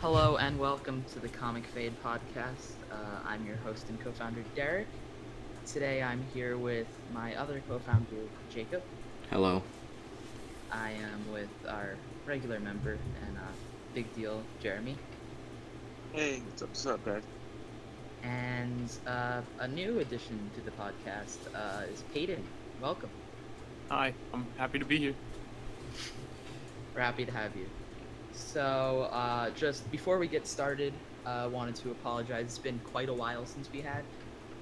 Hello and welcome to the Comic Fade podcast. Uh, I'm your host and co-founder Derek. Today I'm here with my other co-founder Jacob. Hello. I am with our regular member and uh, big deal Jeremy, Hey, what's up, what's up, guys? and uh, a new addition to the podcast uh, is Peyton. Welcome. Hi, I'm happy to be here. We're happy to have you. So, uh, just before we get started, I uh, wanted to apologize. It's been quite a while since we had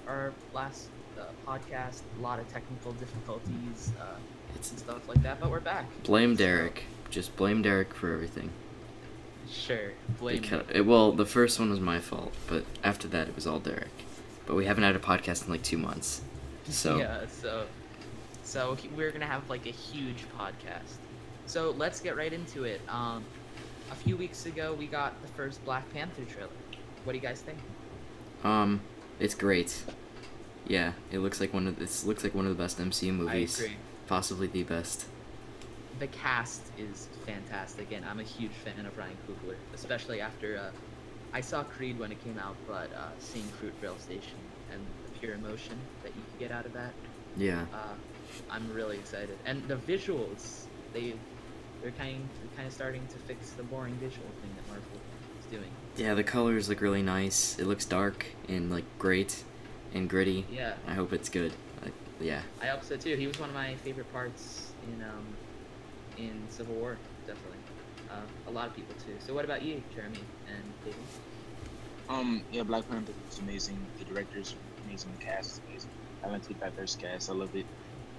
our last uh, podcast. A lot of technical difficulties uh, It's and stuff like that, but we're back. blame Derek. Just blame Derek for everything. Sure, blame. Because, it, well, the first one was my fault, but after that it was all Derek. But we haven't had a podcast in like two months. So yeah, so so we're gonna have like a huge podcast. So let's get right into it. Um, a few weeks ago, we got the first Black Panther trailer. What do you guys think? um, it's great. Yeah, it looks like one of this looks like one of the best MCU movies, I agree. possibly the best. the cast is fantastic, and I'm a huge fan of Ryan Coogler, especially after uh, I saw Creed when it came out, but uh, seeing Fruitvale Station and the pure emotion that you can get out of that, Yeah, uh, I'm really excited. And the visuals, they they're kind kind of starting to fix the boring visual thing that Marvel is doing. yeah, the colors look really nice. It looks dark and like great and gritty. Yeah, I hope it's good. Like, yeah, I hope so too. He was one of my favorite parts in um, in Civil War, definitely. Uh, a lot of people too. So what about you, Jeremy and David? Um, yeah, Black Panther is amazing. The director's amazing. The cast is amazing. I like the diverse cast. I love it.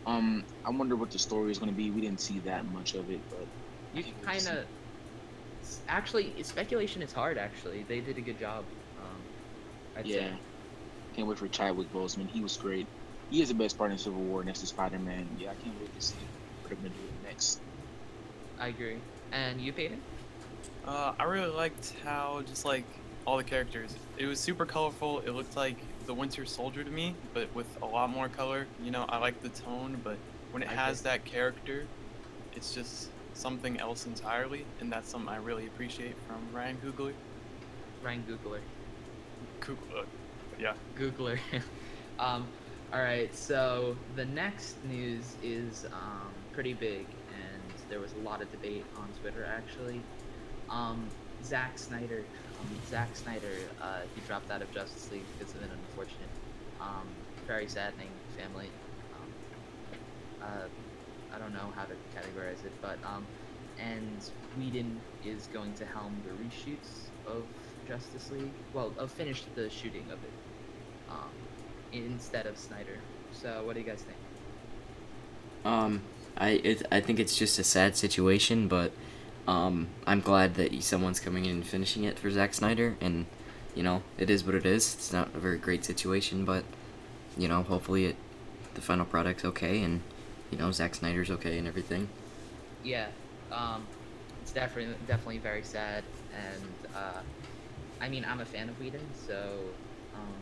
Um, I wonder what the story is going to be. We didn't see that much of it, but You can can't wait to kind of actually speculation is hard. Actually, they did a good job. Um, I'd yeah. say. Can't wait for Chadwick Boseman. He was great. He is the best part in Civil War next to Spider Man. Yeah, I can't wait to see what they're going to do next. I agree. And you, Peyton? Uh, I really liked how just like all the characters. It was super colorful. It looked like the Winter Soldier to me, but with a lot more color. You know, I like the tone, but when it I has agree. that character, it's just something else entirely, and that's something I really appreciate from Ryan Googler. Ryan Googler. Coogler, yeah. Googler. um, all right. So the next news is um, pretty big, and there was a lot of debate on Twitter actually. Um, Zack Snyder. Zack Snyder. Uh, he dropped out of Justice League because of an unfortunate, um, very saddening family. Um, uh, I don't know how to categorize it, but um, and Whedon is going to helm the reshoots of Justice League. Well, uh, finish the shooting of it um, instead of Snyder. So, what do you guys think? Um, I it, I think it's just a sad situation, but um, I'm glad that someone's coming in and finishing it for Zack Snyder, and you know it is what it is. It's not a very great situation, but you know hopefully it the final product's okay, and you know Zack Snyder's okay and everything. Yeah, um, it's definitely definitely very sad, and uh, I mean I'm a fan of Whedon, so um,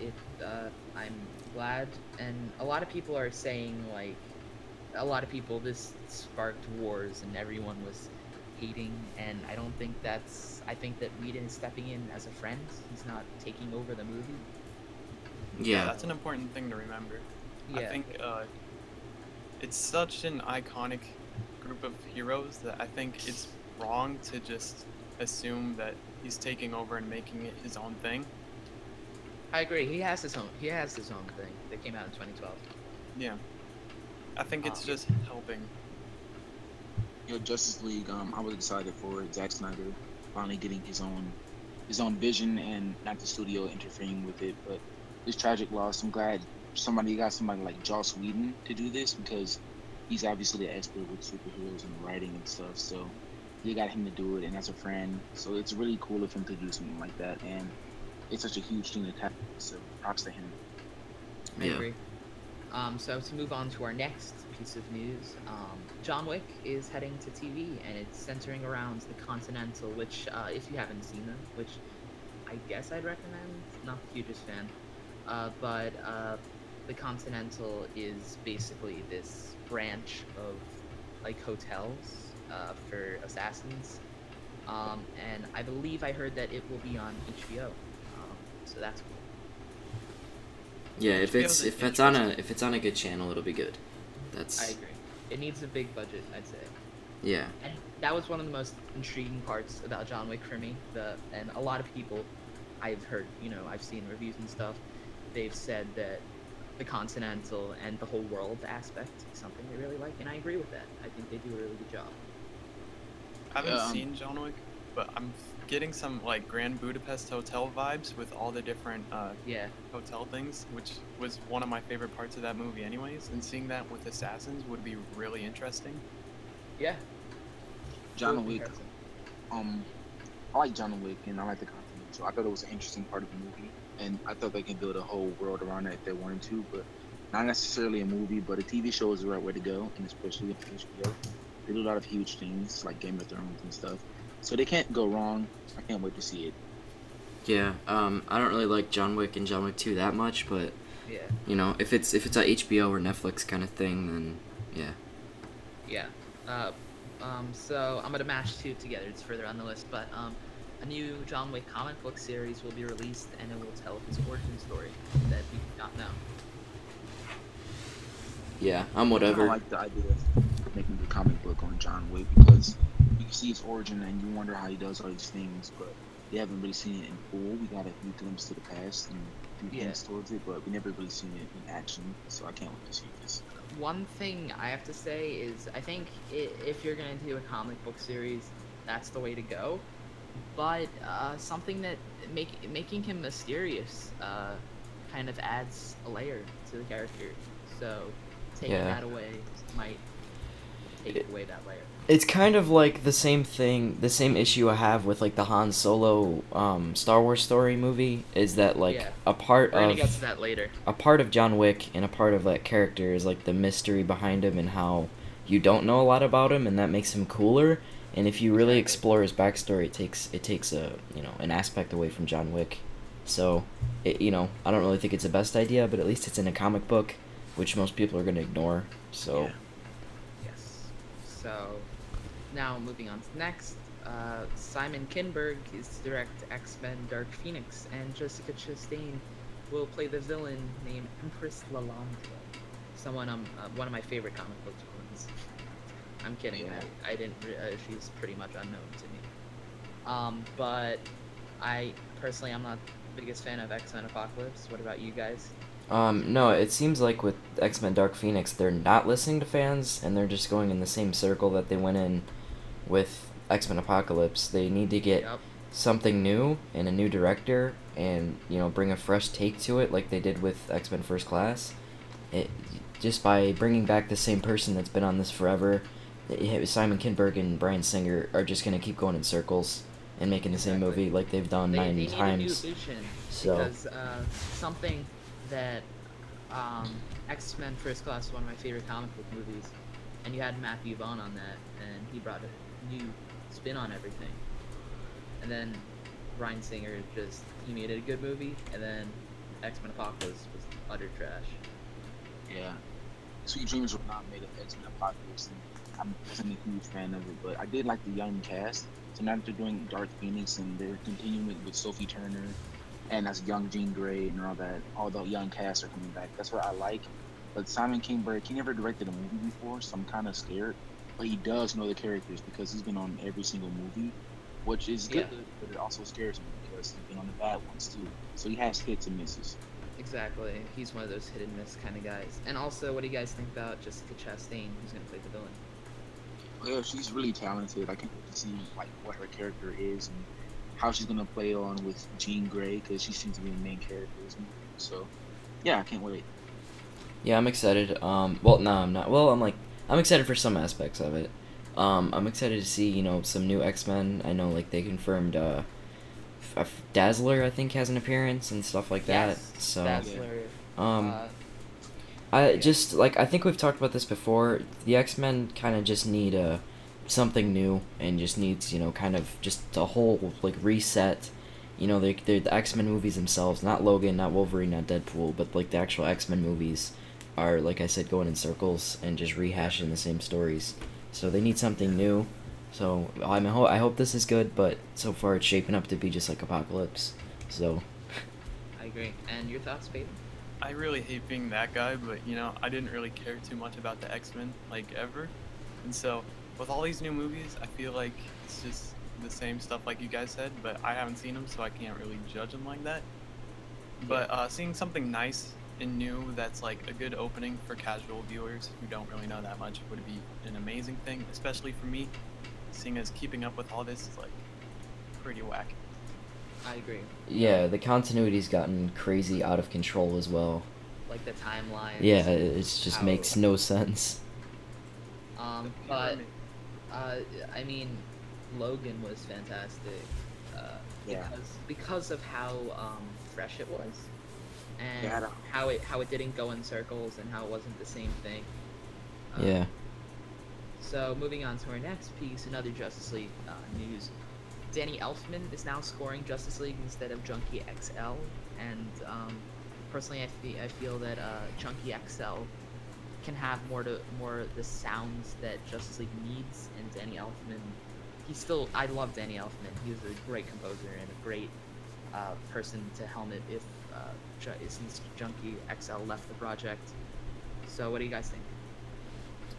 it uh, I'm glad, and a lot of people are saying like a lot of people this sparked wars and everyone was hating, and I don't think that's I think that Whedon is stepping in as a friend. He's not taking over the movie. Yeah, that's an important thing to remember. Yeah. I think uh, it's such an iconic group of heroes that I think it's wrong to just assume that he's taking over and making it his own thing. I agree. He has his own. He has his own thing that came out in 2012. Yeah. I think it's Um, just helping. Yo, Justice League. Um, I was excited for it. Zack Snyder finally getting his own his own vision and not the studio interfering with it. But this tragic loss, I'm glad somebody got somebody like Joss Whedon to do this because he's obviously an expert with superheroes and writing and stuff. So they got him to do it, and as a friend, so it's really cool of him to do something like that. And it's such a huge thing to tackle. So props to him. I Yeah. agree. Um, so to move on to our next piece of news, um, John Wick is heading to TV, and it's centering around the Continental. Which, uh, if you haven't seen them, which I guess I'd recommend. Not the hugest fan, uh, but uh, the Continental is basically this branch of like hotels uh, for assassins, Um, and I believe I heard that it will be on HBO. Um, so that's cool. Yeah, if it's if it's on a if it's on a good channel, it'll be good. That's. I agree. It needs a big budget, I'd say. yeah. And that was one of the most intriguing parts about John Wick for me. The and a lot of people I've heard, you know, I've seen reviews and stuff. They've said that the continental and the whole world aspect is something they really like, and I agree with that. I think they do a really good job. I haven't um, seen John Wick, but I'm getting some like Grand Budapest Hotel vibes with all the different uh, Yeah, hotel things, which was one of my favorite parts of that movie, anyways. And seeing that with assassins would be really interesting. yeah. John cool Wick. comparison. Um, I like John Wick and I like the content, so I thought it was an interesting part of the movie, and I thought they could build a whole world around it if they wanted to, but not necessarily a movie, but a TV show is the right way to go, and especially with HBO. They do a lot of huge things like Game of Thrones and stuff, so they can't go wrong. I can't wait to see it. Yeah, um, I don't really like John Wick and John Wick 2 that much, but Yeah, you know, if it's if it's a HBO or Netflix kind of thing, then yeah. yeah. Uh, um, so I'm gonna mash two together. It's further on the list, but um, a new John Wick comic book series will be released, and it will tell his origin story that we do not know. Yeah, I'm whatever. I like the idea of making the comic book on John Wick because you see his origin and you wonder how he does all these things, but we haven't really seen it in full. We got a few glimpses to the past and a few Yeah. hints towards it, but we never really seen it in action. So I can't wait to see this. One thing I have to say is I think i- if you're gonna do a comic book series, that's the way to go. But uh, something that make making him mysterious uh, kind of adds a layer to the character. So taking Yeah. that away might take It- away that layer. It's kind of like the same thing, the same issue I have with like the Han Solo um, Star Wars story movie is that like Yeah. a part We're of get to that later. a part of John Wick and a part of that character is like the mystery behind him and how you don't know a lot about him and that makes him cooler. And if you really explore his backstory, it takes it takes a you know an aspect away from John Wick. So, it, you know, I don't really think it's the best idea, but at least it's in a comic book, which most people are gonna ignore. So, Yeah. Yes. So now moving on to next. Uh, Simon Kinberg is to direct X Men Dark Phoenix, and Jessica Chastain will play the villain named Empress Lilandra. Someone um uh, one of my favorite comic book villains. I'm kidding. Yeah. I, I didn't. Re- uh, she's pretty much unknown to me. Um, but I personally I'm not the biggest fan of X Men Apocalypse. What about you guys? Um, no, it seems like with X Men Dark Phoenix, they're not listening to fans and they're just going in the same circle that they went in with X Men Apocalypse. They need to get Yup. something new and a new director and, you know, bring a fresh take to it like they did with X Men First Class. It, just by bringing back the same person that's been on this forever, it- Simon Kinberg and Brian Singer are just going to keep going in circles and making the same movie like they've done they, nine they times. a new vision So- because uh, something that um, X Men First Class is one of my favorite comic book movies, and you had Matthew Vaughn on that, and he brought new spin on everything. And then Ryan Singer just he made it a good movie, and then X Men Apocalypse was utter trash. Yeah. Sweet Dreams were not made of X Men Apocalypse, and I'm definitely a huge fan of it. But I did like the young cast. So now that they're doing Dark Phoenix and they're continuing it with Sophie Turner and that's young Jean Grey and all that, all the young cast are coming back. That's what I like. But Simon Kinberg, he never directed a movie before, so I'm kind of scared. But he does know the characters because he's been on every single movie, which is good, Yeah. but it also scares me because he's been on the bad ones too. So he has hits and misses. Exactly, he's one of those hit and miss kind of guys. And also, what do you guys think about Jessica Chastain, who's gonna play the villain? Well, she's really talented. I can't wait to see like what her character is and how she's gonna play on with Jean Grey because she seems to be the main character of this movie. So, yeah, I can't wait. Yeah, I'm excited. Um, well, no, I'm not. Well, I'm like, I'm excited for some aspects of it. Um, I'm excited to see, you know, some new X Men. I know, like, they confirmed, uh, F- Dazzler, I think, has an appearance and stuff like that. yes, So, Dazzler. um, uh, I yeah. just like I think we've talked about this before. The X Men kind of just need a something new and just needs you know kind of just a whole like reset. You know, they they're the X Men movies themselves, not Logan, not Wolverine, not Deadpool, but like the actual X Men movies are like I said going in circles and just rehashing the same stories. So they need something new. So I mean, ho- I hope this is good, but so far it's shaping up to be just like Apocalypse. So I agree. And your thoughts, Peyton? I really hate being that guy, but you know, I didn't really care too much about the X Men like ever, and so with all these new movies, I feel like it's just the same stuff like you guys said, but I haven't seen them, so I can't really judge them like that. But uh, seeing something nice and new that's like a good opening for casual viewers who don't really know that much would be an amazing thing, especially for me, seeing as keeping up with all this is like pretty whack. I agree. yeah, the continuity's gotten crazy out of control as well. Like the timeline. Yeah, it just How- makes no sense. Um, but uh, I mean, Logan was fantastic. Uh, Yeah. because because of how um, fresh it was, and Yeah, how it how it didn't go in circles and how it wasn't the same thing. Um, Yeah. So moving on to our next piece, another Justice League uh, news. Danny Elfman is now scoring Justice League instead of Junkie XL, and um, personally, I, fe- I feel that uh, Junkie XL can have more to more the sounds that Justice League needs, and Danny Elfman, he's still I love Danny Elfman. He's a great composer and a great uh, person to helm it if uh, Ju- since Junkie XL left the project. So what do you guys think?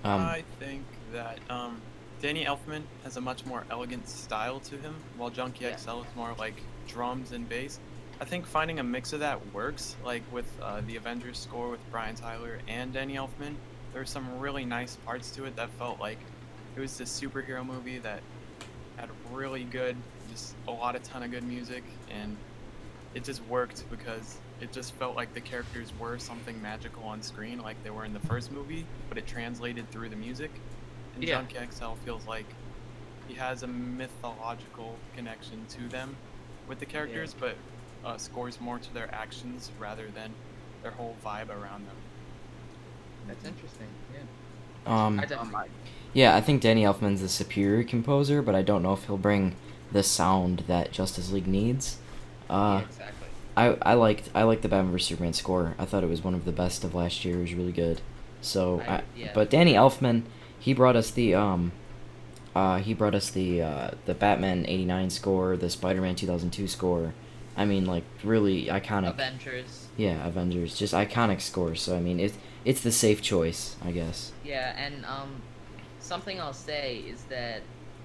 Um, I think that um, Danny Elfman has a much more elegant style to him, while Junkie Yeah. XL is more like drums and bass. I think finding a mix of that works, like with uh, the Avengers score with Brian Tyler and Danny Elfman. There were some really nice parts to it that felt like it was this superhero movie that had really good, just a lot of ton of good music, and it just worked because it just felt like the characters were something magical on screen, like they were in the first movie, but it translated through the music. And Yeah. Junkie XL feels like he has a mythological connection to them with the characters, but uh, scores more to their actions rather than their whole vibe around them. That's interesting. Yeah. um, I Um, definitely. I, yeah, I think Danny Elfman's the superior composer, but I don't know if he'll bring the sound that Justice League needs. Uh, yeah, exactly. I I liked I liked the Batman vs Superman score. I thought it was one of the best of last year. It was really good. So, I- I, yeah. but Danny Elfman, he brought us the um, uh, he brought us the uh, the Batman '89 score, the Spider-Man 2002 score. I mean, like really iconic. Avengers. Yeah, Avengers, just iconic scores. So I mean, it's it's the safe choice, I guess. Yeah, and um, something I'll say is that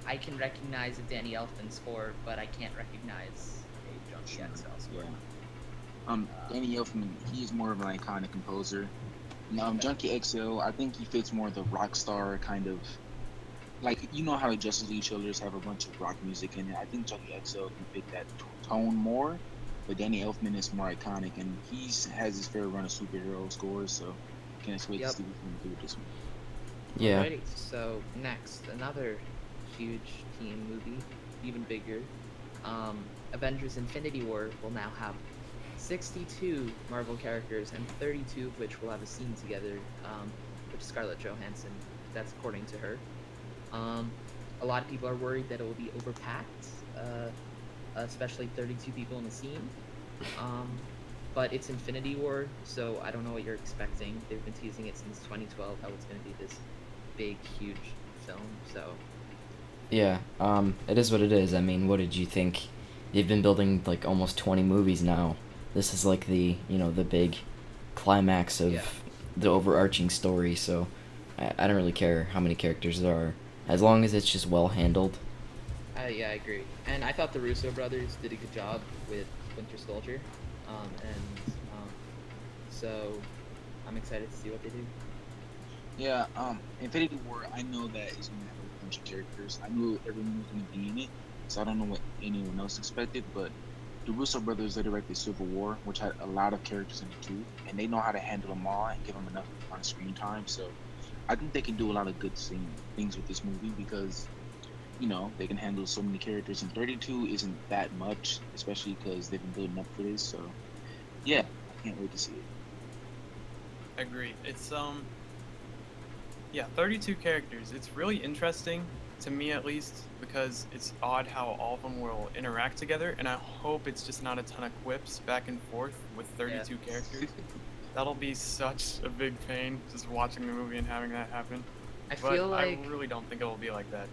I can recognize a Danny Elfman score, but I can't recognize a Junkie Sure, XL score. yeah. Um, Danny Elfman, he's more of an iconic composer. Now, um, Junkie XL, I think he fits more the rock star kind of, like you know how the Justice League trailers have a bunch of rock music in it. I think Junkie XL can fit that t- tone more, but Danny Elfman is more iconic, and he has his fair run of superhero scores. So, can't wait Yep. to see what he's gonna do with this one. Yeah. Alrighty, so next, another huge team movie, even bigger. Um, Avengers Infinity War will now have 62 Marvel characters, and 32 of which will have a scene together um, with Scarlett Johansson. That's according to her. Um, a lot of people are worried that it will be overpacked, uh, especially 32 people in a scene. Um, but it's Infinity War, so I don't know what you're expecting. They've been teasing it since 2012 how it's going to be this big, huge film. So Yeah, um, it is what it is. I mean, what did you think? They've been building like almost 20 movies now. This is like the, you know, the big climax of Yeah. the overarching story, so I, I don't really care how many characters there are. As long as it's just well handled. uh, yeah, I agree. And I thought the Russo brothers did a good job with Winter Soldier, um, and um, so I'm excited to see what they do. Yeah, um, Infinity War, I know that is gonna have a bunch of characters. I knew everyone was gonna be in it, I don't know what anyone else expected, but the Russo brothers, they directed Civil War, which had a lot of characters in it too, and they know how to handle them all and give them enough on screen time, so I think they can do a lot of good thing, things with this movie because, you know, they can handle so many characters, and 32 isn't that much, especially because they've been building up for this, so yeah, I can't wait to see it. Agree. It's um yeah, 32 characters. It's really interesting to me at least because it's odd how all of them will interact together and I hope it's just not a ton of quips back and forth with 32 characters. That'll be such a big pain just watching the movie and having that happen. I But feel like I really don't think it will be like that.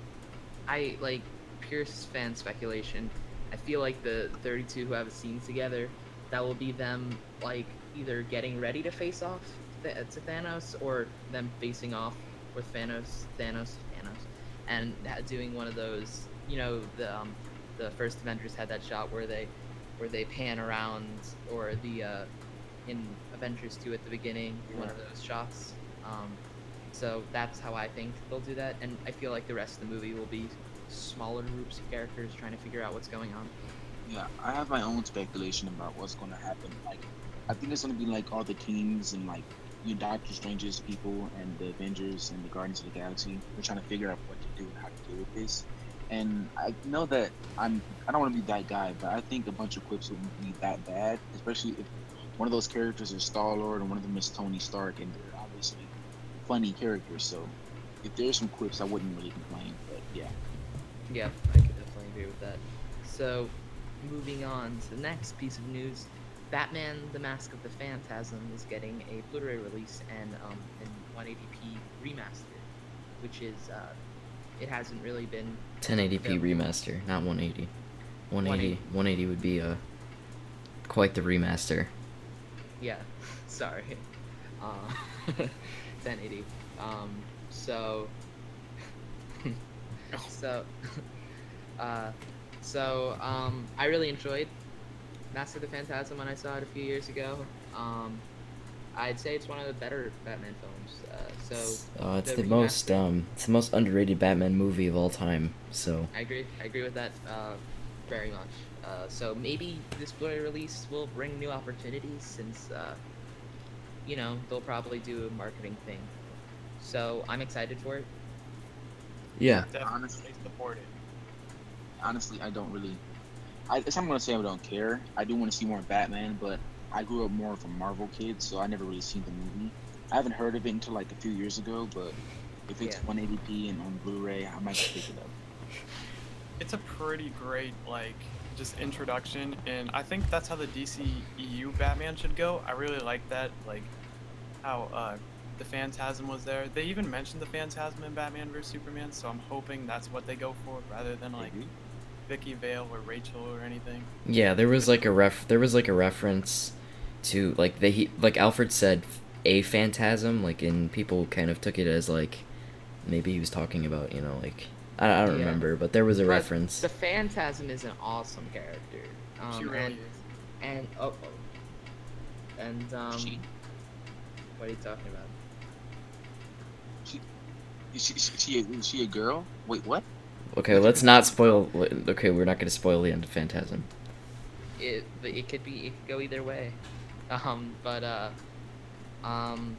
I like pure fan speculation. I feel like the 32 who have a scene together, that will be them like either getting ready to face off to Thanos or them facing off with Thanos, Thanos, and doing one of those. You know, the um, the first Avengers had that shot where they where they pan around, or the uh, in Avengers 2 at the beginning, one of those shots. Um, so that's how I think they'll do that, and I feel like the rest of the movie will be smaller groups of characters trying to figure out what's going on. Yeah, I have my own speculation about what's going to happen. Like, I think it's going to be like all the teams and like you Doctor Strange's people and the Avengers and the Guardians of the Galaxy. They're trying to figure out what do and I know that I'm I don't want to be that guy, but I think a bunch of quips wouldn't be that bad, especially if one of those characters is Star Lord and one of them is Tony Stark, and they're obviously funny characters. So if there's some quips, I wouldn't really complain. But yeah, Yeah, I could definitely agree with that. So, moving on to the next piece of news, Batman: The Mask of the Phantasm is getting a Blu-ray release and um, in 180p remaster, which is uh, it hasn't really been 1080p Yeah. remaster, not 180. 180, 180. 180 would be uh, quite the remaster. Yeah, sorry. Uh, 1080. Um, so, so, uh, so um, I really enjoyed Master of the Phantasm when I saw it a few years ago. Um, I'd say it's one of the better Batman films. Uh, so uh, it's the the most um, it's the most underrated Batman movie of all time. So I agree. I agree with that uh, very much. Uh, so maybe this Blu-ray release will bring new opportunities since, uh, you know, they'll probably do a marketing thing. So I'm excited for it. yeah, Definitely Honestly. support it. honestly, I don't really. I, it's not gonna say I don't care. I do want to see more Batman, but I grew up more of a Marvel kid, so I never really seen the movie. I haven't heard of it until like a few years ago, but if it's Yeah. 180p and on Blu-ray, I might just pick it up. It's a pretty great like just introduction, and I think that's how the DCEU Batman should go. I really like that, like how uh, the Phantasm was there. They even mentioned the Phantasm in Batman vs Superman, so I'm hoping that's what they go for rather than like Maybe. Vicki Vale or Rachel or anything. yeah. There was like a ref. There was like a reference to like they he, like Alfred said a phantasm like and people kind of took it as like maybe he was talking about you know like I, I don't Yeah. remember but there was a But reference. The Phantasm is an awesome character. Um, she really and, is. and oh, oh. and um, She- what are you talking about? Is she, is she, is she a girl? Wait, what? Okay, let's not spoil. Okay, we're not gonna spoil the end of Phantasm. it but it could be it could go either way um but uh um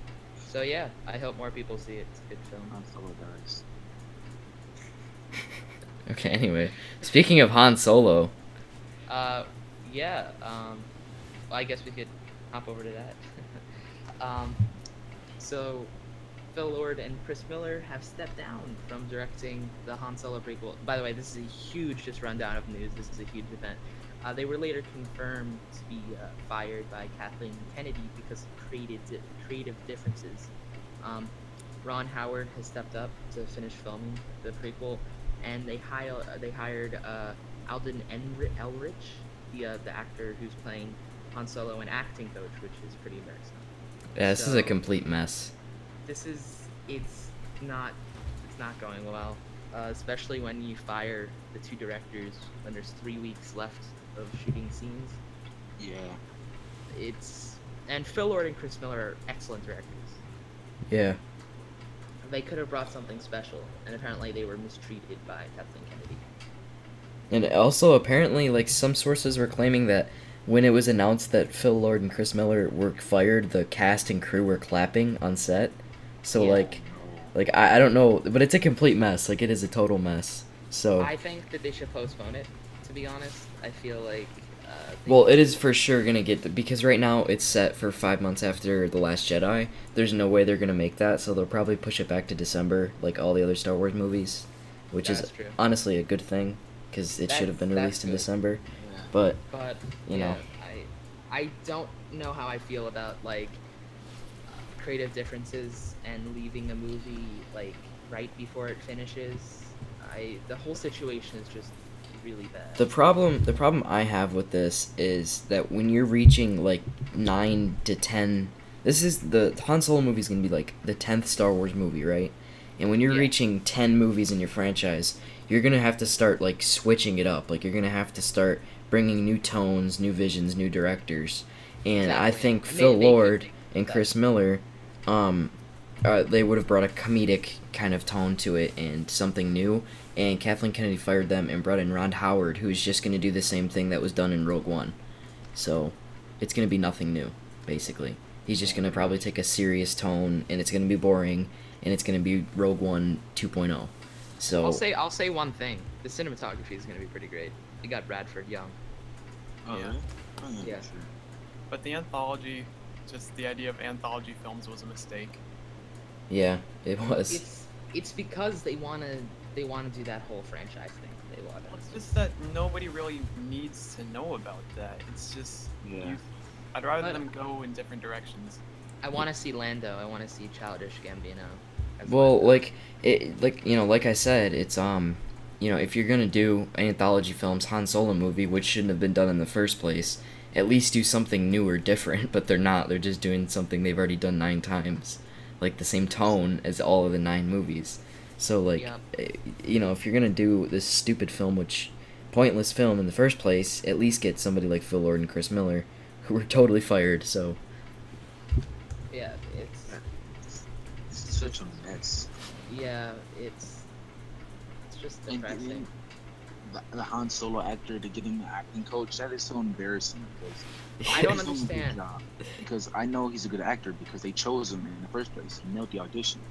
so yeah i hope more people see it. It's a good film. Han Solo dies. Okay, anyway, speaking of Han Solo, uh yeah um well, i guess we could hop over to that. Um so phil lord and chris miller have stepped down from directing the han solo prequel. By the way this is a huge just rundown of news. This is a huge event uh, they were later confirmed to be uh, fired by Kathleen Kennedy because of creative di- creative differences. Um, Ron Howard has stepped up to finish filming the prequel, and they hire they hired uh, Alden Enri- Elrich, the uh, the actor who's playing Han Solo, an acting coach, which is pretty embarrassing. yeah, this is a complete mess. This is it's not it's not going well, uh, especially when you fire the two directors when there's three weeks left of shooting scenes. Yeah. it's and Phil Lord and Chris Miller are excellent directors. Yeah, They could have brought something special, and apparently they were mistreated by Kathleen Kennedy. and also apparently, like some sources were claiming that when it was announced that Phil Lord and Chris Miller were fired, the cast and crew were clapping on set. So Yeah. like, like I, I don't know, but it's a complete mess. Like it is a total mess. So I think that they should postpone it. To be honest, I feel like. Uh, Well, it is for sure gonna get the, because right now it's set for five months after the Last Jedi. There's no way they're gonna make that, so they'll probably push it back to December, like all the other Star Wars movies, which is true. honestly a good thing because it should have been released in good. December. Yeah. But But you yeah, know. I I don't know how I feel about like uh, creative differences and leaving a movie like right before it finishes. I the whole situation is just really bad. The problem the problem I have with this is that when you're reaching like 9 to 10 this is the Han Solo movie is going to be like the 10th Star Wars movie, right? And when you're Yeah. reaching 10 movies in your franchise, you're going to have to start like switching it up. Like you're going to have to start bringing new tones, new visions, new directors. And I think Phil Lord and. Chris Miller um uh, they would have brought a comedic kind of tone to it and something new. And Kathleen Kennedy fired them and brought in Ron Howard, who's just going to do the same thing that was done in Rogue One. So it's going to be nothing new, basically. He's just going to probably take a serious tone, and it's going to be boring, and it's going to be Rogue One 2.0. So I'll say I'll say one thing: the cinematography is gonna be pretty great. You got Bradford Young. Oh, Yeah. Yeah, Yeah. for sure. But the anthology, just the idea of anthology films was a mistake. Yeah, it was. It's it's because they wanna they wanna do that whole franchise thing. They want Well, it's just that nobody really needs to know about that. It's just Yeah. you, I'd rather But- them go in different directions. I want to see Lando. I want to see Childish Gambino. Well, Lando. like it, like you know, like I said, it's um, you know, if you're gonna do anthology films, Han Solo movie, which shouldn't have been done in the first place, at least do something new or different. But they're not. They're just doing something they've already done nine times, like the same tone as all of the nine movies. So like, Yep. eh, you know, if you're gonna do this stupid film, which pointless film in the first place, at least get somebody like Phil Lord and Chris Miller, who were totally fired. So yeah, it's It's such a mess. yeah, it's it's just And depressing. the, the Han Solo actor to get him the acting coach, that is so embarrassing because I don't he's doing a good understand. job. Because I know he's a good actor because they chose him in the first place. He nailed the audition.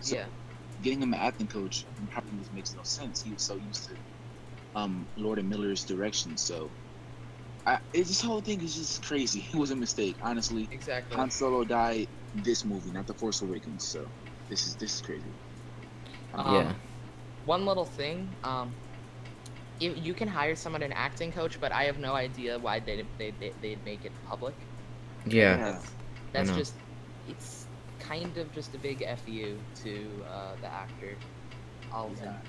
So yeah, getting him an acting coach probably just makes no sense. He was so used to um, Lord and Miller's direction. So I, it, this whole thing is just crazy. It was a mistake, honestly. exactly. Han Solo died this movie, not the Force Awakens. So this is this is crazy. Um, yeah. One little thing, um, if you can hire someone an acting coach, but I have no idea why they they they they'd make it public. Yeah. Yeah. That's, that's just it's kind of just a big fu to uh, the actor, Alden, Yeah.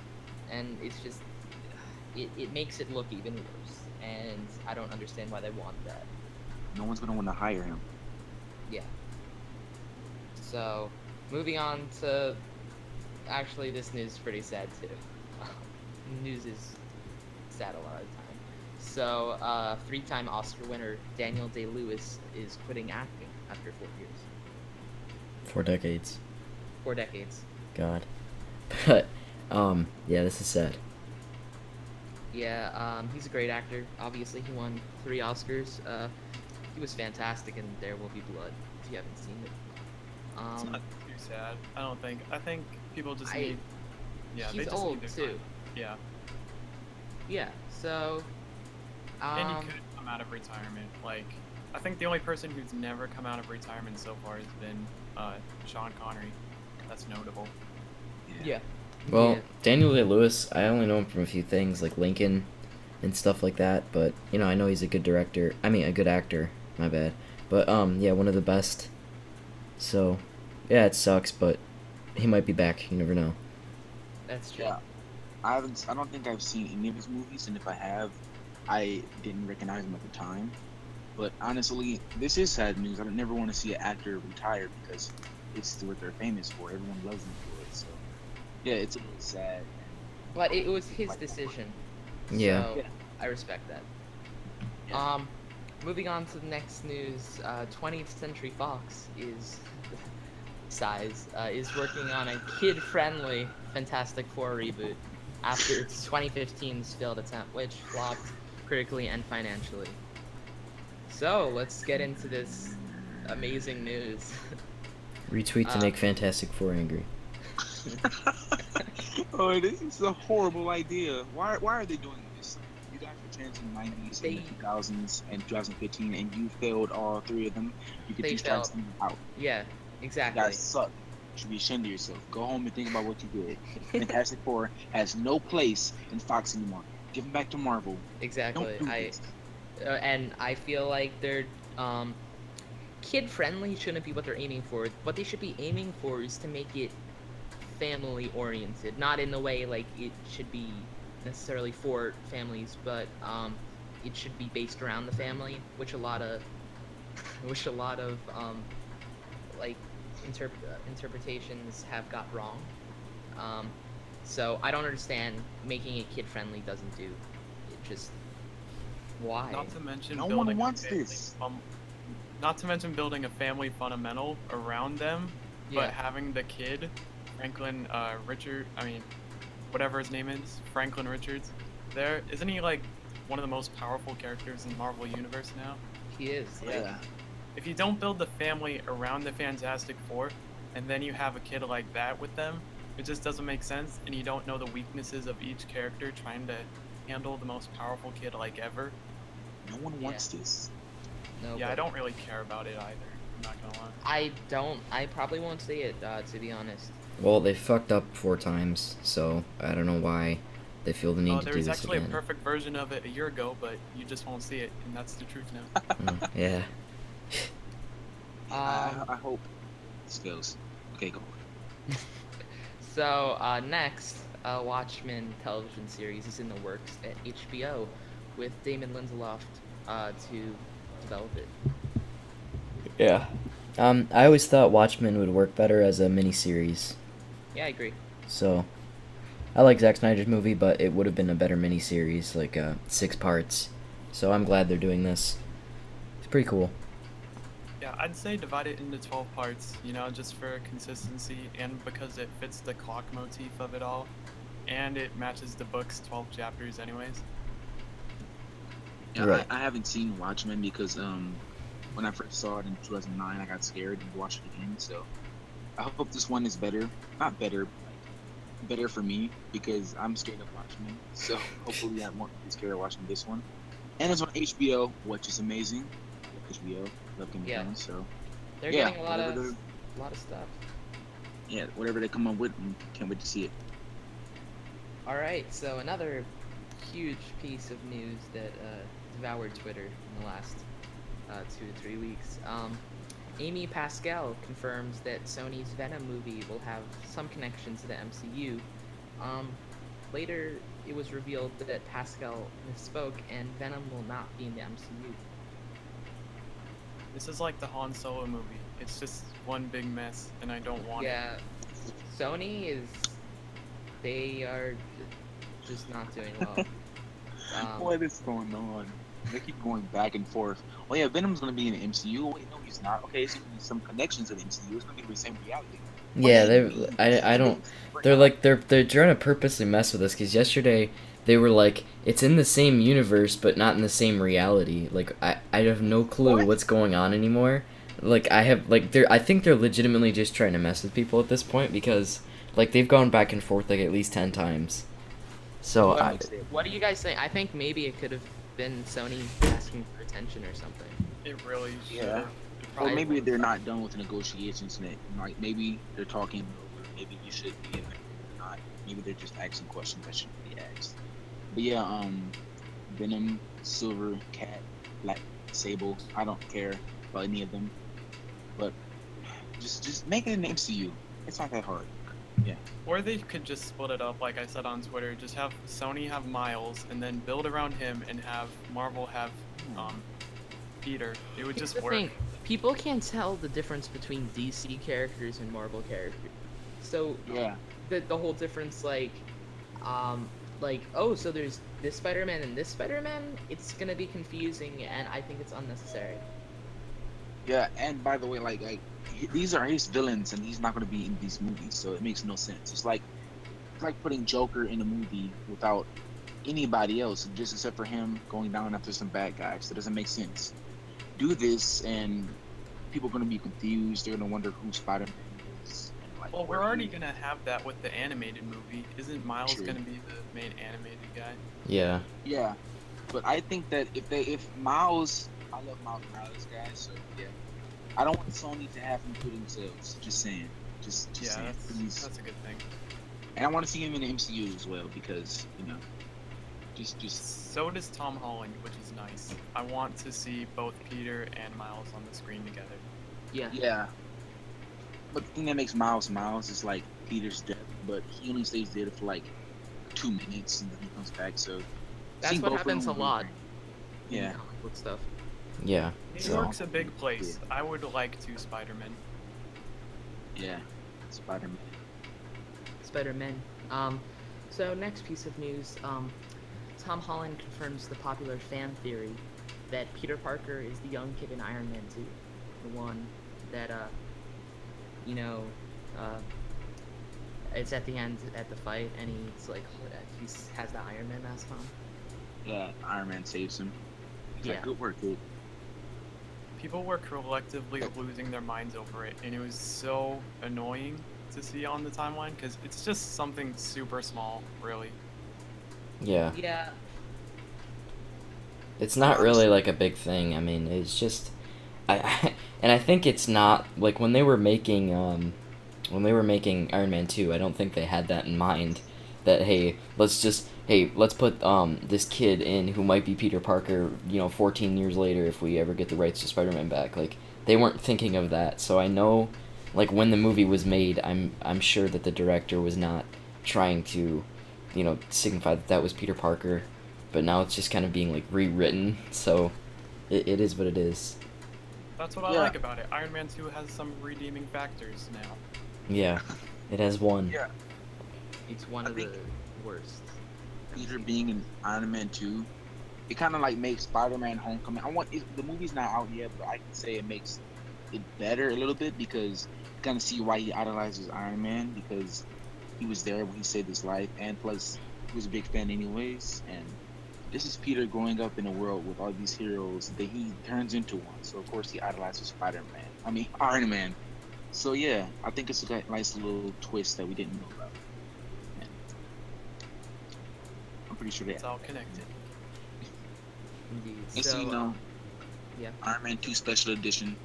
and it's just it, it makes it look even worse, and I don't understand why they want that. No one's gonna want to hire him. Yeah. So, moving on to actually, this news is pretty sad too. news is sad a lot of the time. So, uh, three-time Oscar winner Daniel Day Lewis is quitting acting after four years, Four decades. four decades. God. But um, yeah, this is sad. Yeah, um, he's a great actor. Obviously, he won three Oscars. Uh, he was fantastic in There Will Be Blood. If you haven't seen it, Um, It's um, not too sad. I don't think. I think people just I- need. Yeah, they he's just old need to too. Yeah, Yeah. So, and um, you could come out of retirement. Like, I think the only person who's never come out of retirement so far has been uh, Sean Connery. That's notable. yeah. Well, Yeah. Daniel Day Lewis, I only know him from a few things like Lincoln and stuff like that. But you know, I know he's a good director. I mean, a good actor. My bad. But um, yeah, one of the best. So, yeah, it sucks, but he might be back. You never know. That's true. Yeah. I haven't. I don't think I've seen any of his movies, and if I have, I didn't recognize him at the time. But honestly, this is sad news. I don't never want to see an actor retire because it's what they're famous for. Everyone loves them for it. So, yeah, it's a little sad. But it was his decision. Yeah. So Yeah. I respect that. Yeah. Um, moving on to the next news, uh, 20th Century Fox is size uh, is working on a kid-friendly Fantastic Four reboot after its 2015's failed attempt, which flopped critically and financially. So let's get into this amazing news. Retweet to Uh, make Fantastic Four angry. oh, this is a horrible idea. Why? Why are they doing this? You guys were chance in the '90s, They- and the 2000s, and 2015, and you failed all three of them. You could They just try failed. something out. yeah, You exactly. guys suck. You should be ashamed of yourself. Go home and think about what you did. Fantastic Four has no place in Fox anymore. Give them back to Marvel. Exactly. Do I uh, and I feel like they're um, kid friendly shouldn't be what they're aiming for. What they should be aiming for is to make it family oriented, not in the way like it should be necessarily for families, but um, it should be based around the family, which a lot of which a lot of um, like interp- uh, interpretations have got wrong. Um, so I don't understand making it kid friendly doesn't do it just why Not to mention No building one a wants family this. fun- not to mention building a family fundamental around them, yeah but having the kid, Franklin uh, Richard, I mean, whatever his name is, Franklin Richards, there isn't he like one of the most powerful characters in Marvel universe now? he is like, Yeah. If you don't build the family around the Fantastic Four, and then you have a kid like that with them, it just doesn't make sense, and you don't know the weaknesses of each character trying to handle the most powerful kid like ever. No one wants this. no Yeah, I don't really care about it either. I'm not gonna lie. I don't I probably won't see it uh, to be honest Well, they fucked up four times, so I don't know why they feel the need Oh, to there was actually a perfect version of it a year ago, but you just won't see it, and that's the truth now. Mm, yeah. I, Um, I hope this goes. Okay, go. So uh, next, a Watchmen television series is in the works at HBO, with Damon Lindelof uh, to develop it. Yeah. Um, I always thought Watchmen would work better as a miniseries. Yeah, I agree. So, I like Zack Snyder's movie, but it would have been a better miniseries, like uh, six parts. So I'm glad they're doing this. It's pretty cool. Yeah, I'd say divide it into 12 parts, you know, just for consistency and because it fits the clock motif of it all. And it matches the book's 12 chapters, anyways. Yeah, Right. I, I haven't seen Watchmen because um, when I first saw it in 2009, I got scared and watched it again. So I hope this one is better. Not better, but like, better for me because I'm scared of Watchmen. So hopefully I won't be scared of watching this one. And it's on HBO, which is amazing. HBO, Game Yeah. So They're Yeah, getting a lot of a lot of stuff. yeah, whatever they come up with, can't wait to see it. All right, so another huge piece of news that uh, devoured Twitter in the last uh, two to three weeks. Um, Amy Pascal confirms that Sony's Venom movie will have some connection to the MCU. Um, later, it was revealed that Pascal misspoke and Venom will not be in the MCU. This is like the Han Solo movie. It's just one big mess, and I don't want it. Yeah, Sony is. They are just not doing well. Um, what is going on? They keep going back and forth. Oh yeah, Venom's gonna be in the MCU. Wait, no, he's not. Okay, it's gonna be some connections to the MCU. It's gonna be the same reality. What Yeah, they're. I, I don't. They're like they're they're trying to purposely mess with us because yesterday they were like it's in the same universe but not in the same reality. Like I I have no clue What? what's going on anymore. Like I have like they're I think they're legitimately just trying to mess with people at this point because like they've gone back and forth like at least ten times. So What I, What do you guys think? I think maybe it could have been Sony asking for attention or something. It really should. Yeah. It Or probably maybe they're not done with the negotiations and it, like maybe they're talking. Maybe you should be in there. Not. Maybe they're just asking questions that shouldn't be asked. But yeah, um, Venom, Silver Cat, Black Sable. I don't care about any of them. But just just make it an MCU. It's not that hard. Yeah. Or they could just split it up, like I said on Twitter. Just have Sony have Miles, and then build around him, and have Marvel have um, Peter. It would Here's just the work. thing, people can't tell the difference between DC characters and Marvel characters. So Yeah. the the whole difference, like, um, like oh, so there's this Spider-Man and this Spider-Man. It's gonna be confusing, and I think it's unnecessary. Yeah, and by the way, like like these are his villains, and he's not going to be in these movies, so it makes no sense. It's like it's like putting Joker in a movie without anybody else, just except for him going down after some bad guys. That doesn't make sense. Do this, and people are going to be confused. They're going to wonder who Spider-Man is. like, Well, we're already he- gonna have that with the animated movie. Isn't Miles True. gonna be the main animated guy? yeah. Yeah, but I think that if they if Miles, I love Miles Morales, guys. So yeah, I don't want Sony to have him put themselves. Just saying. Just just yeah, saying. that's, Please. that's a good thing. And I want to see him in the MCU as well because you know, just just So does Tom Holland, which is nice. I want to see both Peter and Miles on the screen together. Yeah. yeah. But the thing that makes Miles Miles is like Peter's death. but he only stays dead for like two minutes and then he comes back. So That's what happens a lot. great. Yeah. comic book stuff. Yeah. New So York's a big place. I would like to Spider-Man. Yeah, Spider Man. Spider-Man. Um, so next piece of news. Um, Tom Holland confirms the popular fan theory that Peter Parker is the young kid in Iron Man 2, the one that uh, you know, uh, it's at the end at the fight, and he's like he has the Iron Man mask on. Yeah, Iron Man saves him. He's Yeah. like, good work, kid. People were collectively losing their minds over it, and it was so annoying to see on the timeline because it's just something super small, really. yeah, Yeah, it's not really like a big thing. I mean, it's just, I, and I think it's not like when they were making, um, when they were making Iron Man two. I don't think they had that in mind. That hey, let's just hey, let's put um this kid in who might be Peter Parker. You know, 14 years later, if we ever get the rights to Spider Man back. Like they weren't thinking of that. So I know, like when the movie was made, I'm I'm sure that the director was not trying to, you know, signify that that was Peter Parker but now it's just kind of being like rewritten. So it, it is what it is. That's what I Yeah. like about it. Iron Man 2 has some redeeming factors now. Yeah, it has one. Yeah. it's one I of think the worst. Peter being in Iron Man 2, it kind of like makes Spider Man Homecoming. I want it, the movie's not out yet, but I can say it makes it better a little bit because you kind of see why he idolizes Iron Man because he was there when he saved his life, and plus he was a big fan anyways. And this is Peter growing up in a world with all these heroes that he turns into one. So of course he idolizes Spider Man. I mean Iron Man. So yeah, I think it's a nice little twist that we didn't know about. And I'm pretty sure that It's all connected. Indeed. And so, so, you know, um, yeah. Iron Man 2 Special Edition,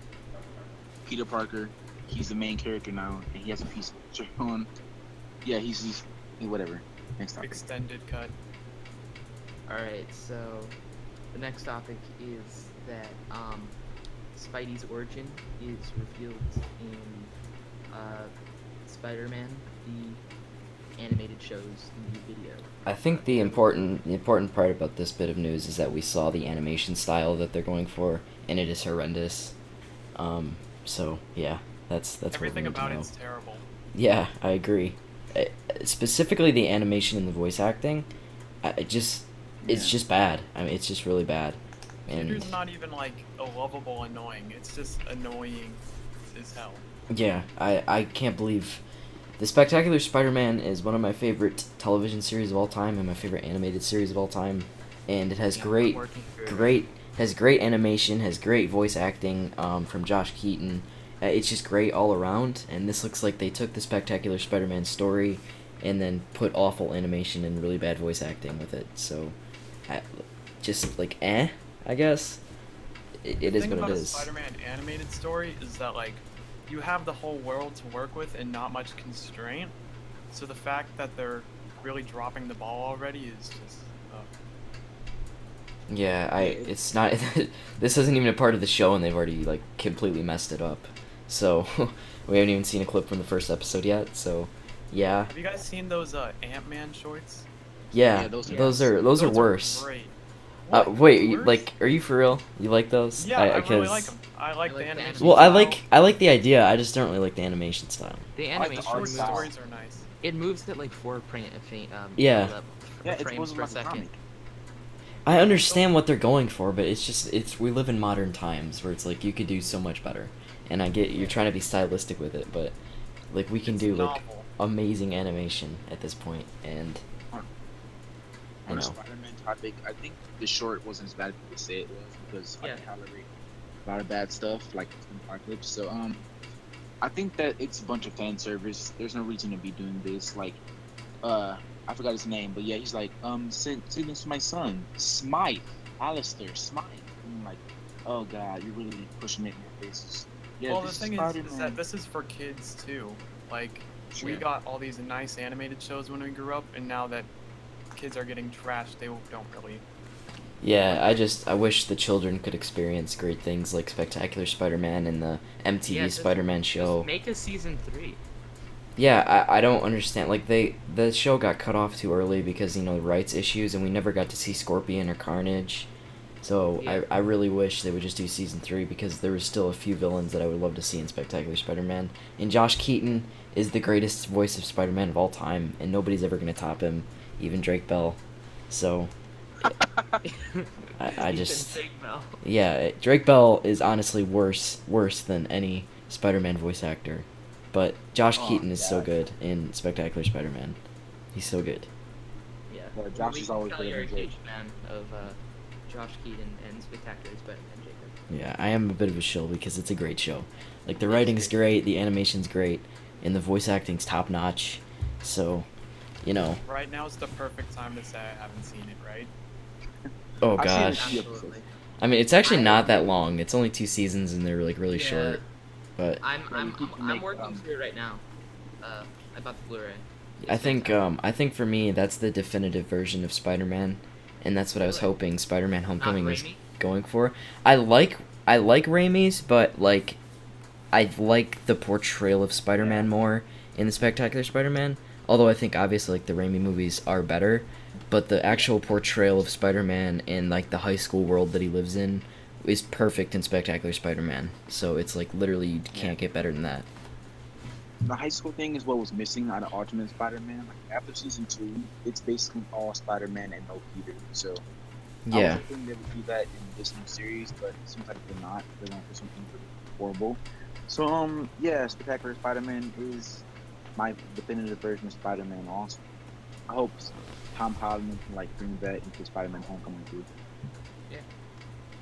Peter Parker, he's the main character now, and he has a piece of shirt on. Yeah, he's, he's whatever. Next topic. Extended cut. All right, so the next topic is that um, Spidey's origin is revealed in uh, Spider-Man, the animated show's new video. I think the important the important part about this bit of news is that we saw the animation style that they're going for, and it is horrendous. Um, so yeah, that's that's Everything what about need to it's terrible. know. Yeah, I agree. Uh, specifically, the animation and the voice acting, I, it just it's Yeah. just bad. I mean, it's just really bad. And not even like a lovable annoying. It's just annoying as hell. Yeah, I, I can't believe the Spectacular Spider-Man is one of my favorite television series of all time and my favorite animated series of all time, and it has Yeah, great, working through it. great has great animation, has great voice acting um, from Josh Keaton. Uh, it's just great all around, and this looks like they took the Spectacular Spider-Man story and then put awful animation and really bad voice acting with it. So, I, just like eh, I guess. It, it the is thing what about it a. Spider-Man animated story is that like you have the whole world to work with and not much constraint. So the fact that they're really dropping the ball already is just uh, Yeah, I it's not this isn't even a part of the show and they've already like completely messed it up. So, we haven't even seen a clip from the first episode yet. So, yeah. Have you guys seen those uh, Ant-Man shorts? Yeah, Yeah, those those, are- are those, are worse. great. Uh, wait, you- like are you for real? You like those? Yeah, I, really 'cause- like them. I like I the like the animation. Well, I like I like the idea. I just don't really like the animation style. The I like the animation art short stories are nice. it moves at like four frame, um, Yeah. level- Yeah, it's frames per be like a second. comic. I understand what they're going for, but it's just it's we live in modern times where it's like you could do so much better. And I get you're trying to be stylistic with it, but like we can It's do like amazing animation at this point and On I a know. Spider-Man topic, I think the short wasn't as bad as people say it was because Yeah. tolerate a lot of bad stuff like Apocalypse. So um, I think that it's a bunch of fan service. There's no reason to be doing this. Like, uh, I forgot his name, but yeah, he's like, um, send, send this to my son, Smythe, Alistair, Smythe. And I'm like, oh god, you're really pushing it in your faces. Yeah, well, the thing is, is that this is for kids too. Like, we got all these nice animated shows when we grew up, and now that kids are getting trashed, they don't really. Yeah, I just I wish the children could experience great things like Spectacular Spider-Man and the MTV Yeah, Spider-Man Just show. make a season three. Yeah, I, I don't understand. Like they the show got cut off too early because you know rights issues, and we never got to see Scorpion or Carnage. So Yeah. I, I really wish they would just do season three because there was still a few villains that I would love to see in Spectacular Spider-Man. And Josh Keaton is the greatest voice of Spider-Man of all time, and nobody's ever gonna top him, even Drake Bell. So I- I just- Drake Bell. yeah, Drake Bell is honestly worse worse than any Spider-Man voice actor, but Josh Oh, Keaton is so good in Spectacular Spider-Man. He's so good. Yeah. Yeah, Josh we is always tell better you're a huge fan of uh, Josh Keaton and Spectacular Spider-Man, Jacob. Yeah, I am a bit of a shill because it's a great show. Like the It's writing's great. great, the animation's great, and the voice acting's top notch. So, you know, Right now is the perfect time to say I haven't seen it, right? oh I've seen it gosh. I mean, it's actually not that long. It's only two seasons, and they're like really Yeah. short. But I'm I'm I'm, I'm working um, through it right now. Uh, I bought the Blu-ray. I think um, I think for me that's the definitive version of Spider-Man, and that's what I was hoping Spider-Man: Homecoming was going for. I like I like Raimi's, but like I like the portrayal of Spider-Man more in the Spectacular Spider-Man. Although I think obviously like the Raimi movies are better, but the actual portrayal of Spider-Man in like the high school world that he lives in is perfect in Spectacular Spider-Man. So it's like literally you can't get better than that. The high school thing is what was missing out of Ultimate Spider-Man. Like after season two, it's basically all Spider-Man and no Peter. So I Yeah. was hoping they would do that in this new series, but it seems like they're not. They're going for something pretty horrible. So um, yeah, Spectacular Spider-Man is my definitive version of Spider-Man. Also, I hope Tom Holland can like bring that into Spider-Man: Homecoming too. Yeah,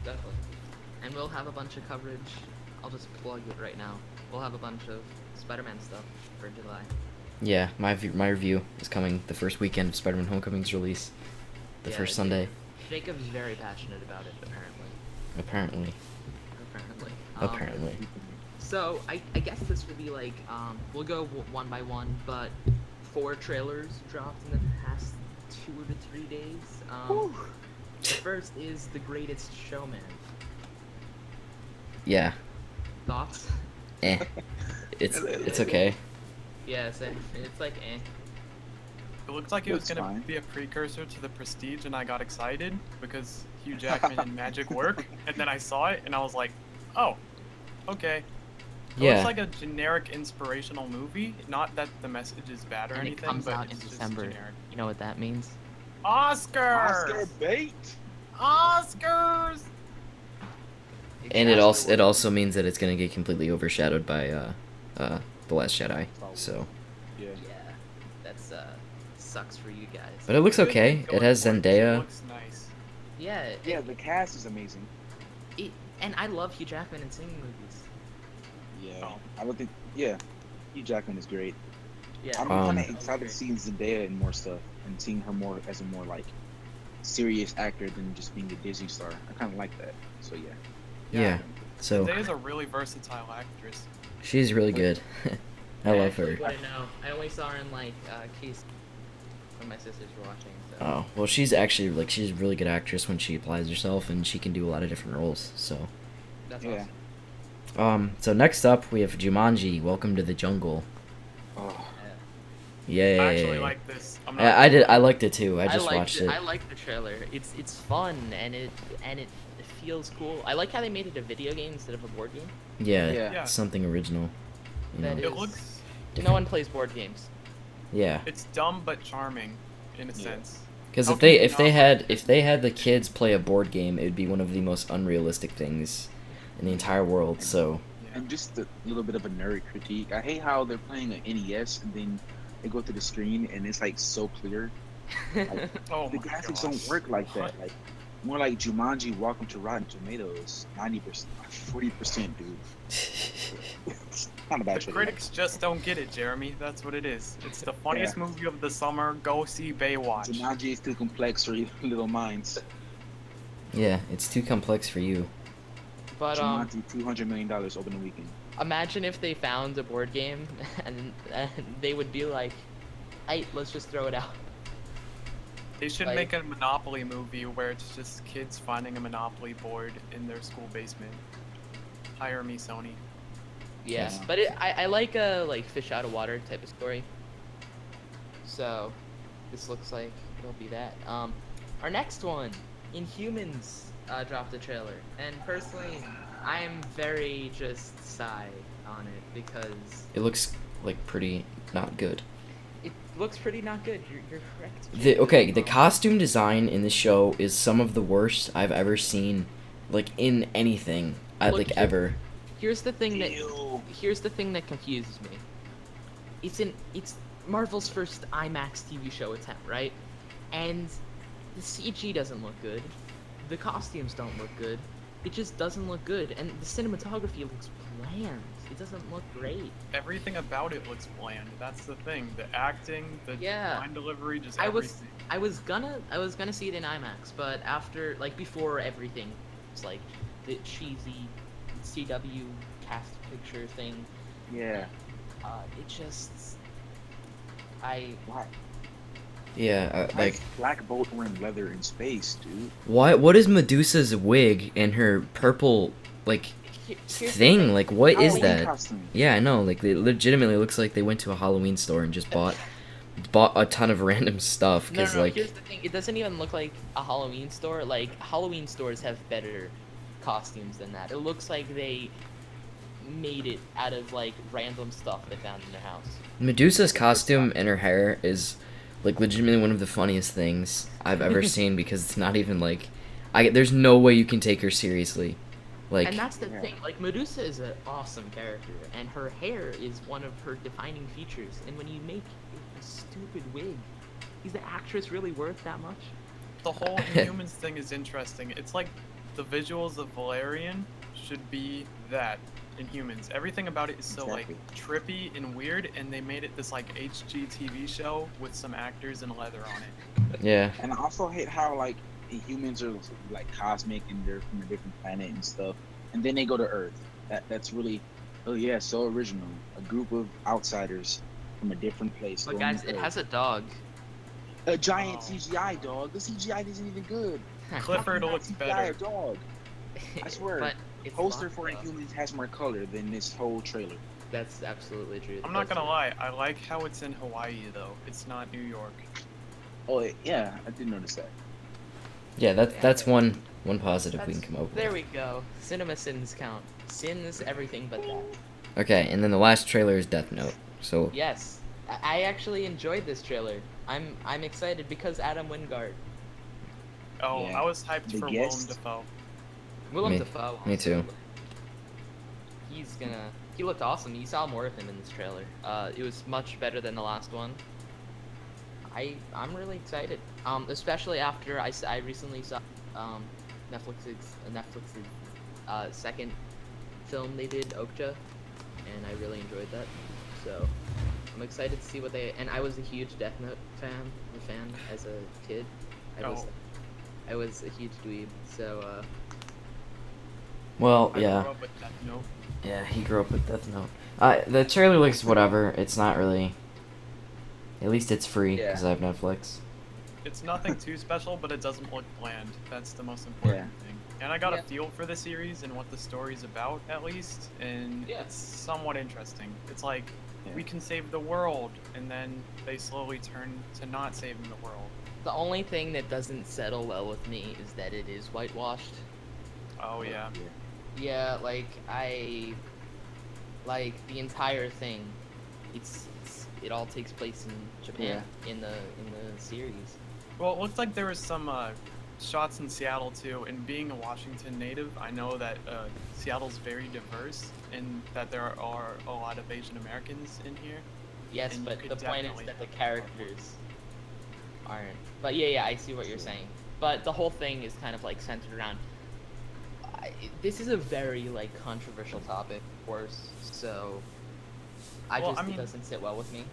definitely. And we'll have a bunch of coverage. I'll just plug it right now. We'll have a bunch of Spider-Man stuff for July. Yeah, my my review is coming the first weekend of Spider-Man: Homecoming's release, the Yeah, first Ja- Sunday. Jacob's very passionate about it, apparently. Apparently, Apparently. Um, apparently. So I, I guess this would be like um, we'll go one by one, but four trailers dropped in the past two to three days. Um, the first is The Greatest Showman. Yeah, Thoughts? eh. It's it's okay. Yeah, and it's like eh. It looked like it was gonna be a precursor to the Prestige, and I got excited because Hugh Jackman and magic work. And then I saw it, and I was like, "Oh, okay." It Yeah. looks like a generic inspirational movie. Not that the message is bad or And it comes but out in just December. generic. You know what that means? Oscars. Oscar bait. Oscars. And it also it also means that it's gonna get completely overshadowed by uh, uh, the Last Jedi. So, Yeah. Yeah, that's uh sucks for you guys. but it looks okay. It has Zendaya. It looks nice. yeah, it, Yeah, the cast is amazing. it, and I love Hugh Jackman in singing movies. Yeah. Oh. I don't think. Yeah, Hugh Jackman is great. Yeah, I'm Um, kind of excited to see Zendaya in more stuff and seeing her more as a more like serious actor than just being a Disney star. I kind of like that. So yeah. Yeah. So Zendaya's a really versatile actress. she's really good. I love her. actually wouldn't know. I only saw her in like uh, Case when my sisters were watching. So. Oh well, she's actually like she's a really good actress when she applies herself, and she can do a lot of different roles. So, That's Yeah. awesome. Um, so next up we have Jumanji: Welcome to the Jungle. Oh, Yay! I actually like this. I'm not I, I did. I liked it too. I I just liked watched it. I like the trailer. It's it's fun and it and it, it feels cool. I like how they made it a video game instead of a board game. Yeah, Yeah. Yeah. something original. You That know? is- It looks. No one plays board games. Yeah, It's dumb but charming, in a Yeah. sense. because if they if they had if they had the kids play a board game, it would be one of the most unrealistic things in the entire world. So Yeah. and just a little bit of a nerd critique. I hate how they're playing an NES and then they go to the screen and it's like so clear. Like, Oh the graphics gosh. don't work like that. Like more like Jumanji: Welcome to Rotten Tomatoes, ninety percent, forty percent, dude. Not a bad The trailer. critics just don't get it, Jeremy. That's what it is. It's the funniest Yeah. movie of the summer. Go see Baywatch. Jumanji is too complex for your little minds. yeah, it's too complex for you. But um, Jumanji, two hundred million dollars opening weekend. imagine if they found a board game and, and they would be like, "Hey, let's just throw it out." They should Like- make a Monopoly movie where it's just kids finding a Monopoly board in their school basement. Hire me, Sony. Yeah, Yes. but it, I, I like a like fish out of water type of story. So, this looks like it'll be that. Um, our next one, Inhumans, uh, dropped a trailer, and personally, I am very just sigh on it because It looks like pretty not good. it looks pretty not good. You're, you're correct. The okay, the Um, costume design in the show is some of the worst I've ever seen, like in anything, I, Look, like here- ever. Here's the thing that Ew. here's the thing that confuses me. It's an it's Marvel's first IMAX TV show attempt, right? And the CG doesn't look good. The costumes don't look good. It just doesn't look good, and the cinematography looks bland. It doesn't look great. Everything about it looks bland. That's the thing. The acting, the Yeah. line delivery, just everything. I was. I was gonna I was gonna see it in IMAX, but after like before everything, it's like the cheesy CW cast picture thing. Yeah. Uh, it just I Why? Yeah, uh, Like like Black Bolt wearing leather in space, dude. why? What is Medusa's wig and her purple like Here- here's thing? Like what is Halloween that? Costume. Yeah, I know. Like it legitimately looks like they went to a Halloween store and just bought bought a ton of random stuff because no, no, like here's the thing. It doesn't even look like a Halloween store. Like Halloween stores have better costumes than that. It looks like they made it out of like random stuff they found in their house. Medusa's costume and her hair is like legitimately one of the funniest things I've ever seen because it's not even like I there's no way you can take her seriously. Like and that's the Yeah. thing. Like Medusa is an awesome character, and her hair is one of her defining features. And when you make a stupid wig, is the actress really worth that much? The whole Inhumans thing is interesting. It's like the visuals of Valerian should be that Inhumans. Everything about it is so like trippy and weird, and they made it this like HGTV show with some actors in leather on it. yeah. And I also hate how like humans are like cosmic and they're from a different planet and stuff, and then they go to Earth. That that's really, oh yeah, so original. A group of outsiders from a different place. But going guys, to it Earth. has a dog. a giant Oh. CGI dog. The CGI isn't even good. Clifford How can you looks not better. A dog. I swear. But it's Poster for though. Inhumans has more color than this whole trailer. That's absolutely true. I'm not gonna true. lie, I like how it's in Hawaii though. It's not New York. Oh yeah, I did notice that. Yeah, that's Yeah. that's one one positive we can come up There we go. CinemaSins count. Sins everything but that. Okay, and then the last trailer is Death Note. So Yes, I I actually enjoyed this trailer. I'm I'm excited because Adam Wingard, Oh, Yeah. I was hyped The for Willem guest. Dafoe. Willem Me- Dafoe. me too. He's gonna. He looked awesome. You saw more of him in this trailer. Uh, it was much better than the last one. I I'm really excited. Um, especially after I, I recently saw um Netflix's Netflix's uh second film they did Okja, and I really enjoyed that. So I'm excited to see what they. And I was a huge Death Note fan, a fan as a kid. I was, Oh. I was a huge dweeb. So uh, well, I yeah. grew up with Death Note. Yeah, he grew up with Death Note. Uh, the trailer looks whatever. It's not really. At least it's free Yeah. because I have Netflix. It's nothing too special, but it doesn't look bland. That's the most important thing. And I got Yeah. a feel for the series and what the story's about, at least, and Yeah. it's somewhat interesting. It's like Yeah. we can save the world, and then they slowly turn to not saving the world. the only thing that doesn't settle well with me is that it is whitewashed. Oh yeah. Yeah, like I like the entire thing. It's, it's it all takes place in Japan in the in the series. Well, it looked like there was some uh, shots in Seattle too. And being a Washington native, I know that uh, Seattle's very diverse, and that there are a lot of Asian Americans in here. Yes, And but the point is that the characters aren't. But yeah, yeah, I see what you're saying. But the whole thing is kind of like centered around. I, this is a very like controversial topic, of course. So I Well, just I mean- it doesn't sit well with me.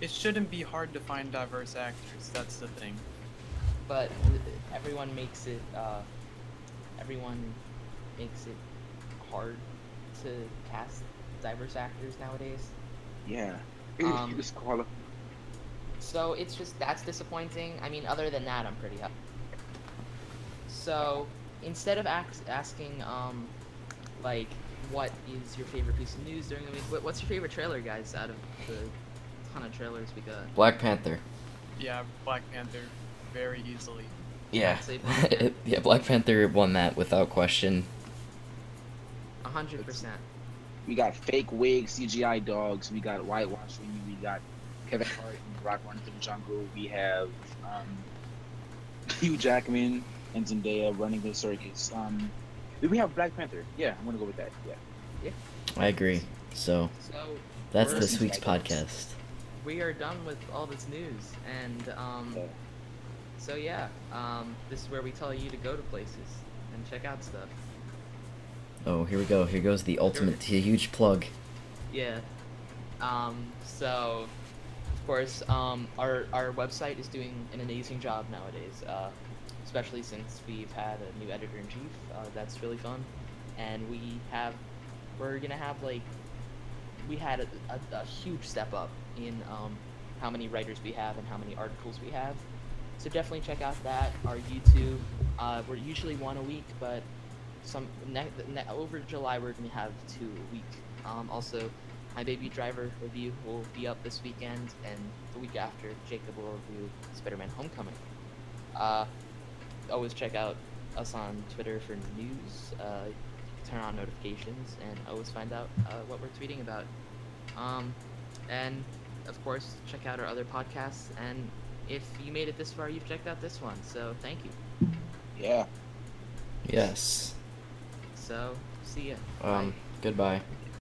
It shouldn't be hard to find diverse actors. That's the thing. but everyone makes it uh, everyone makes it hard to cast diverse actors nowadays Yeah. Um, Just call it. so it's just that's disappointing i mean other than that i'm pretty happy so instead of ax- asking um like what is your favorite piece of news during the week? What, what's your favorite trailer, guys? Out of the ton of trailers we got. Black Panther. Yeah, Black Panther, very easily. Yeah. Black Panther. yeah, Black Panther won that without question. A hundred percent. We got fake wigs, CGI dogs. We got whitewashing. We got Kevin Hart and Rock running through the jungle. We have um, Hugh Jackman and Zendaya running the circus. Um, do we have Black Panther? Yeah, I'm gonna go with that. Yeah. yeah. I agree. So So that's this week's Like podcast. we are done with all this news, and um, Yeah. so yeah, um, this is where we tell you to go to places and check out stuff. Oh, here we go. Here goes the ultimate huge plug. Yeah. Um, so, of course, um, our our website is doing an amazing job nowadays. Uh, especially since we've had a new editor in chief. Uh, that's really fun, and we have we're gonna have like we had a, a, a huge step up in um, how many writers we have and how many articles we have. So definitely check out that our YouTube. Uh, we're usually one a week, but some ne- ne- over July we're gonna have two a week. Um, also, my Baby Driver review will be up this weekend, and the week after Jacob will review Spider-Man: Homecoming. Uh, always check out us on Twitter for news. Uh, turn on notifications, and always find out uh, what we're tweeting about. Um, and of course, check out our other podcasts. And if you made it this far, you've checked out this one. So thank you. Yeah. Yes. So see ya. Um. Bye. Goodbye.